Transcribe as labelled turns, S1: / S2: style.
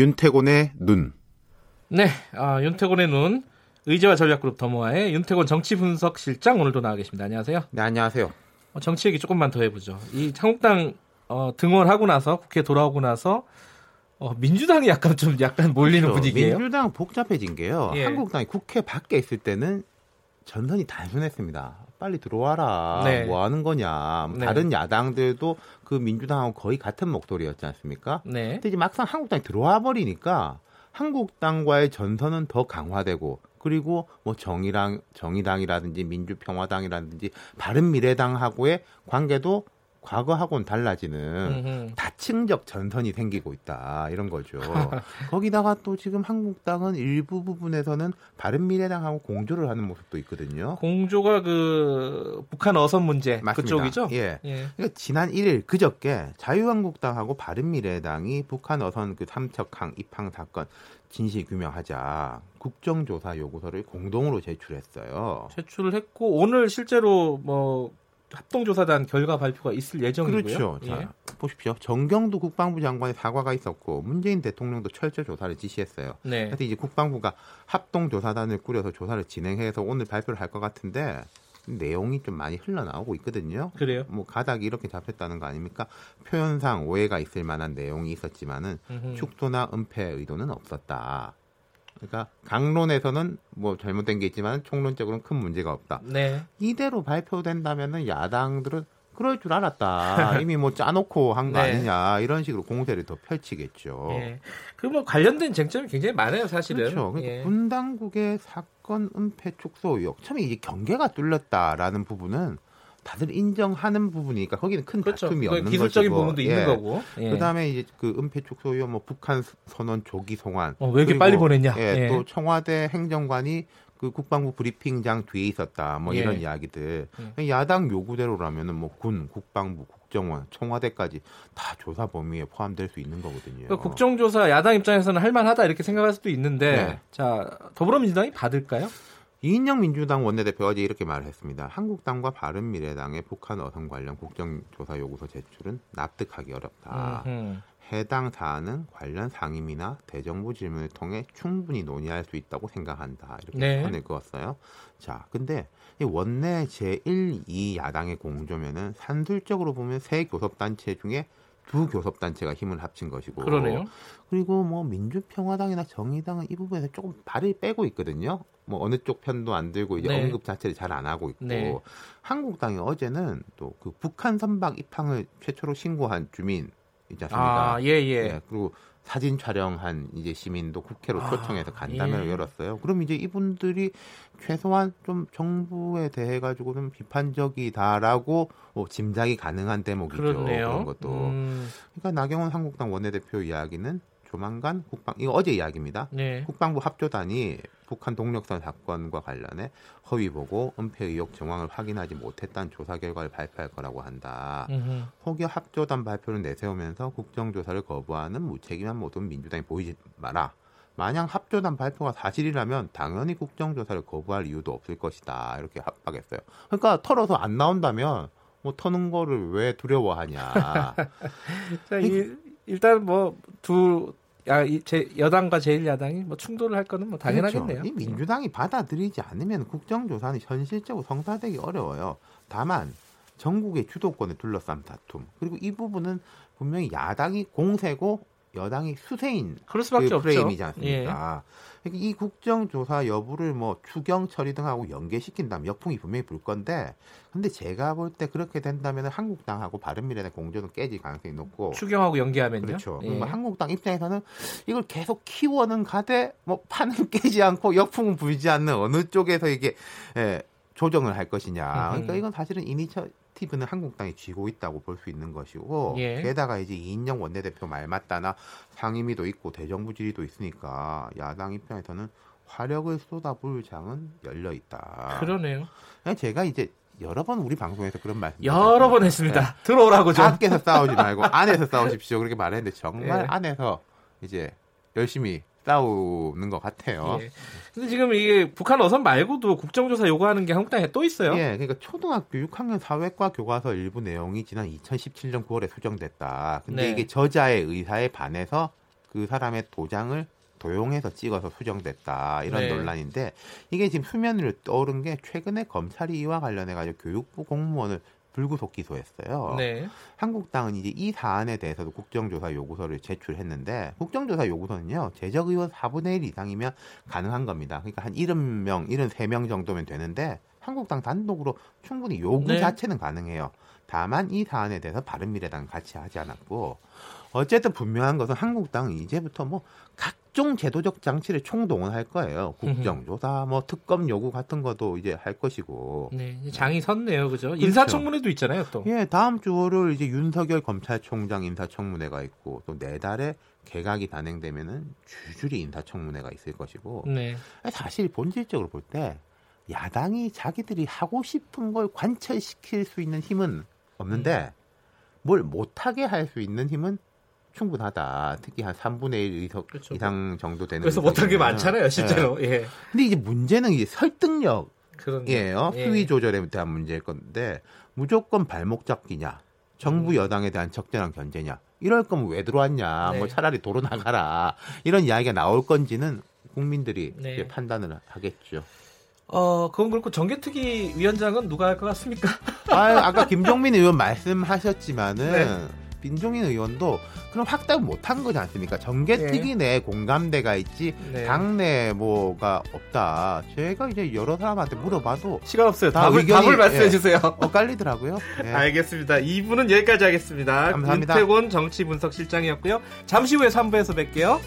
S1: 윤태곤의 눈.
S2: 네, 아, 윤태곤의 눈. 의제와 전략그룹 더모아의 윤태곤 정치분석실장 오늘도 나와 계십니다. 안녕하세요.
S1: 네, 안녕하세요.
S2: 어, 정치 얘기 조금만 더 해보죠. 이 한국당 어, 등원하고 나서 국회 돌아오고 나서 어, 민주당이 약간 좀 약간 몰리는 그렇죠. 분위기예요.
S1: 민주당 복잡해진 게요. 예. 한국당이 국회 밖에 있을 때는 전선이 단순했습니다. 빨리 들어와라. 네. 뭐 하는 거냐. 뭐 네. 다른 야당들도 그 민주당하고 거의 같은 목소리였지 않습니까? 네. 근데 이제 막상 한국당이 들어와 버리니까 한국당과의 전선은 더 강화되고 그리고 뭐 정의당 정의당이라든지 민주평화당이라든지 바른미래당하고의 관계도 과거하고는 달라지는 다층적 전선이 생기고 있다 이런 거죠. 거기다가 또 지금 한국당은 일부 부분에서는 바른 미래당하고 공조를 하는 모습도 있거든요.
S2: 공조가 그 북한 어선 문제 맞습니다. 그쪽이죠?
S1: 예. 예. 그러니까 지난 1일 그저께 자유한국당하고 바른 미래당이 북한 어선 그 삼척항 입항 사건 진실 규명하자 국정조사 요구서를 공동으로 제출했어요.
S2: 제출을 했고 오늘 실제로 뭐 합동조사단 결과 발표가 있을 예정이고요.
S1: 그렇죠. 예. 자, 보십시오. 정경도 국방부 장관의 사과가 있었고 문재인 대통령도 철저 조사를 지시했어요. 네. 그래서 이제 국방부가 합동조사단을 꾸려서 조사를 진행해서 오늘 발표를 할 것 같은데 내용이 좀 많이 흘러나오고 있거든요.
S2: 그래요?
S1: 뭐 가닥이 이렇게 잡혔다는 거 아닙니까? 표현상 오해가 있을 만한 내용이 있었지만은 음흠. 축소나 은폐 의도는 없었다. 그러니까 강론에서는 뭐 잘못된 게 있지만 총론적으로는 큰 문제가 없다. 네. 이대로 발표된다면은 야당들은 그럴 줄 알았다. 이미 뭐 짜놓고 한거 네. 아니냐 이런 식으로 공세를 더 펼치겠죠. 예.
S2: 그뭐 관련된 쟁점이 굉장히 많아요, 사실은.
S1: 그렇죠. 그러니까 예. 분당국의 사건 은폐 축소 의혹, 처음에 이제 경계가 뚫렸다라는 부분은 다들 인정하는 부분이니까 거기는 큰 그렇죠. 다툼이 없는
S2: 기술적인
S1: 것이고.
S2: 부분도 있는 예. 거고.
S1: 예. 그다음에 이제 그 은폐 축소 의혹, 뭐 북한 선언 조기 송환.
S2: 어, 왜 이렇게 빨리 보냈냐?
S1: 예, 예. 또 청와대 행정관이 그 국방부 브리핑장 뒤에 있었다. 뭐 예. 이런 이야기들. 예. 야당 요구대로라면은 뭐 군, 국방부, 국정원, 청와대까지 다 조사 범위에 포함될 수 있는 거거든요.
S2: 그러니까 국정조사 야당 입장에서는 할 만하다 이렇게 생각할 수도 있는데 네. 자, 더불어민주당이 받을까요?
S1: 이인영 민주당 원내대표가 이렇게 말을 했습니다. 한국당과 바른미래당의 북한 어선 관련 국정조사 요구서 제출은 납득하기 어렵다. 음흠. 해당 사안은 관련 상임이나 대정부 질문을 통해 충분히 논의할 수 있다고 생각한다. 이렇게 네. 선을 그었어요. 자, 근데 이 원내 제1, 2 야당의 공조면은 산술적으로 보면 세 교섭단체 중에 두 교섭단체가 힘을 합친 것이고.
S2: 그러네요.
S1: 그리고 뭐 민주평화당이나 정의당은 이 부분에서 조금 발을 빼고 있거든요. 뭐 어느 쪽 편도 안 들고 이제 네. 언급 자체를 잘 안 하고 있고 네. 한국당이 어제는 또 그 북한 선박 입항을 최초로 신고한 주민 있지 않습니까?
S2: 아, 예, 예. 네,
S1: 그리고 사진 촬영한 이제 시민도 국회로 아, 초청해서 간담회를 예. 열었어요. 그럼 이제 이분들이 최소한 좀 정부에 대해 가지고 좀 비판적이다라고 뭐 짐작이 가능한 대목이죠.
S2: 그렇네요.
S1: 그런 것도. 음. 그러니까 나경원 한국당 원내대표 이야기는 조만간 국방 이거 어제 이야기입니다. 네. 국방부 합조단이 북한 동력선 사건과 관련해 허위 보고 은폐 의혹 정황을 확인하지 못했다는 조사 결과를 발표할 거라고 한다. 음흠. 혹여 합조단 발표를 내세우면서 국정조사를 거부하는 무책임한 모습 민주당이 보이지 마라. 만약 합조단 발표가 사실이라면 당연히 국정조사를 거부할 이유도 없을 것이다. 이렇게 합박했어요. 그러니까 털어서 안 나온다면 뭐 터는 거를 왜 두려워하냐.
S2: 자, 이, 일단 뭐 두 야, 이 제, 여당과 제1야당이 뭐 충돌을 할 거는 뭐 당연하겠네요.
S1: 그렇죠. 이 민주당이 받아들이지 않으면 국정조사는 현실적으로 성사되기 어려워요. 다만 전국의 주도권을 둘러싼 다툼 그리고 이 부분은 분명히 야당이 공세고 여당이 수세인
S2: 그럴 수밖에
S1: 그 프레임이지 않습니까? 예. 그러니까 이 국정조사 여부를 뭐 추경 처리 등하고 연계시킨다면 역풍이 분명히 불 건데 근데 제가 볼 때 그렇게 된다면 한국당하고 바른미래당 공조는 깨질 가능성이 높고
S2: 추경하고 연계하면요.
S1: 그렇죠. 예. 한국당 입장에서는 이걸 계속 키워는 가되 뭐 판은 깨지 않고 역풍은 불지 않는 어느 쪽에서 이게 예, 조정을 할 것이냐. 그러니까 이건 사실은 이니처 티브는 한국당이 쥐고 있다고 볼 수 있는 것이고 예. 게다가 이제 이인영 원내대표 말 맞다나 상임위도 있고 대정부 질의도 있으니까 야당 입장에서는 화력을 쏟아부을 장은 열려 있다.
S2: 그러네요.
S1: 제가 이제 여러 번 우리 방송에서 그런 말씀
S2: 여러 번 했습니다. 네. 들어오라고 좀.
S1: 밖에서 싸우지 말고 안에서 싸우십시오. 그렇게 말했는데 정말 예. 안에서 이제 열심히 싸우는 것 같아요. 예.
S2: 근데 지금 이게 북한 어선 말고도 국정조사 요구하는 게 한국당에 또 있어요.
S1: 예, 그러니까 초등학교 6학년 사회과 교과서 일부 내용이 지난 2017년 9월에 수정됐다. 근데 네. 이게 저자의 의사에 반해서 그 사람의 도장을 도용해서 찍어서 수정됐다 이런 네. 논란인데 이게 지금 수면 위로 떠오른 게 최근에 검찰이 이와 관련해 가지고 교육부 공무원을 불구속 기소했어요. 네. 한국당은 이제 이 사안에 대해서도 국정조사 요구서를 제출했는데 국정조사 요구서는요 재적 의원 4분의 1 이상이면 가능한 겁니다. 그러니까 한 70명, 73명 정도면 되는데 한국당 단독으로 충분히 요구 네. 자체는 가능해요. 다만 이 사안에 대해서 바른미래당 같이 하지 않았고 어쨌든 분명한 것은 한국당은 이제부터 뭐 각종 제도적 장치를 총동원할 거예요. 국정조사, 뭐 특검 요구 같은 것도 이제 할 것이고.
S2: 네, 장이 섰네요, 그죠? 그렇죠. 인사청문회도 있잖아요, 또.
S1: 예, 다음 주 월요일 이제 윤석열 검찰총장 인사청문회가 있고 또 내달에 개각이 단행되면은 줄줄이 인사청문회가 있을 것이고. 네. 사실 본질적으로 볼 때 야당이 자기들이 하고 싶은 걸 관철시킬 수 있는 힘은 없는데 음. 뭘 못하게 할 수 있는 힘은 충분하다. 특히 한 3분의 1 이상, 그렇죠. 이상 정도 되는.
S2: 그래서 못한 게 많잖아요, 실제로. 예. 예.
S1: 근데 이제 문제는 이게 설득력 이에요. 예. 수위 조절에 대한 문제일 건데 무조건 발목 잡기냐, 정부 음. 여당에 대한 적절한 견제냐. 이럴 거면 왜 들어왔냐. 네. 뭐 차라리 도로 나가라. 이런 이야기가 나올 건지는 국민들이 네. 판단을 하겠죠.
S2: 어, 그건 그렇고 정개특위 위원장은 누가 할 것 같습니까?
S1: 아, 아까 김종민 의원 말씀하셨지만은 네. 민종인 의원도 그럼 확답 못한 거지 않습니까? 정개특위 네. 내 공감대가 있지 네. 당내 뭐가 없다. 제가 이제 여러 사람한테 물어봐도
S2: 시간 없어요. 답을, 의견이, 답을 말씀해 예, 주세요.
S1: 엇갈리더라고요.
S2: 예. 알겠습니다. 2부는 여기까지 하겠습니다. 감사합니다. 윤태곤 정치분석실장이었고요. 잠시 후에 3부에서 뵐게요.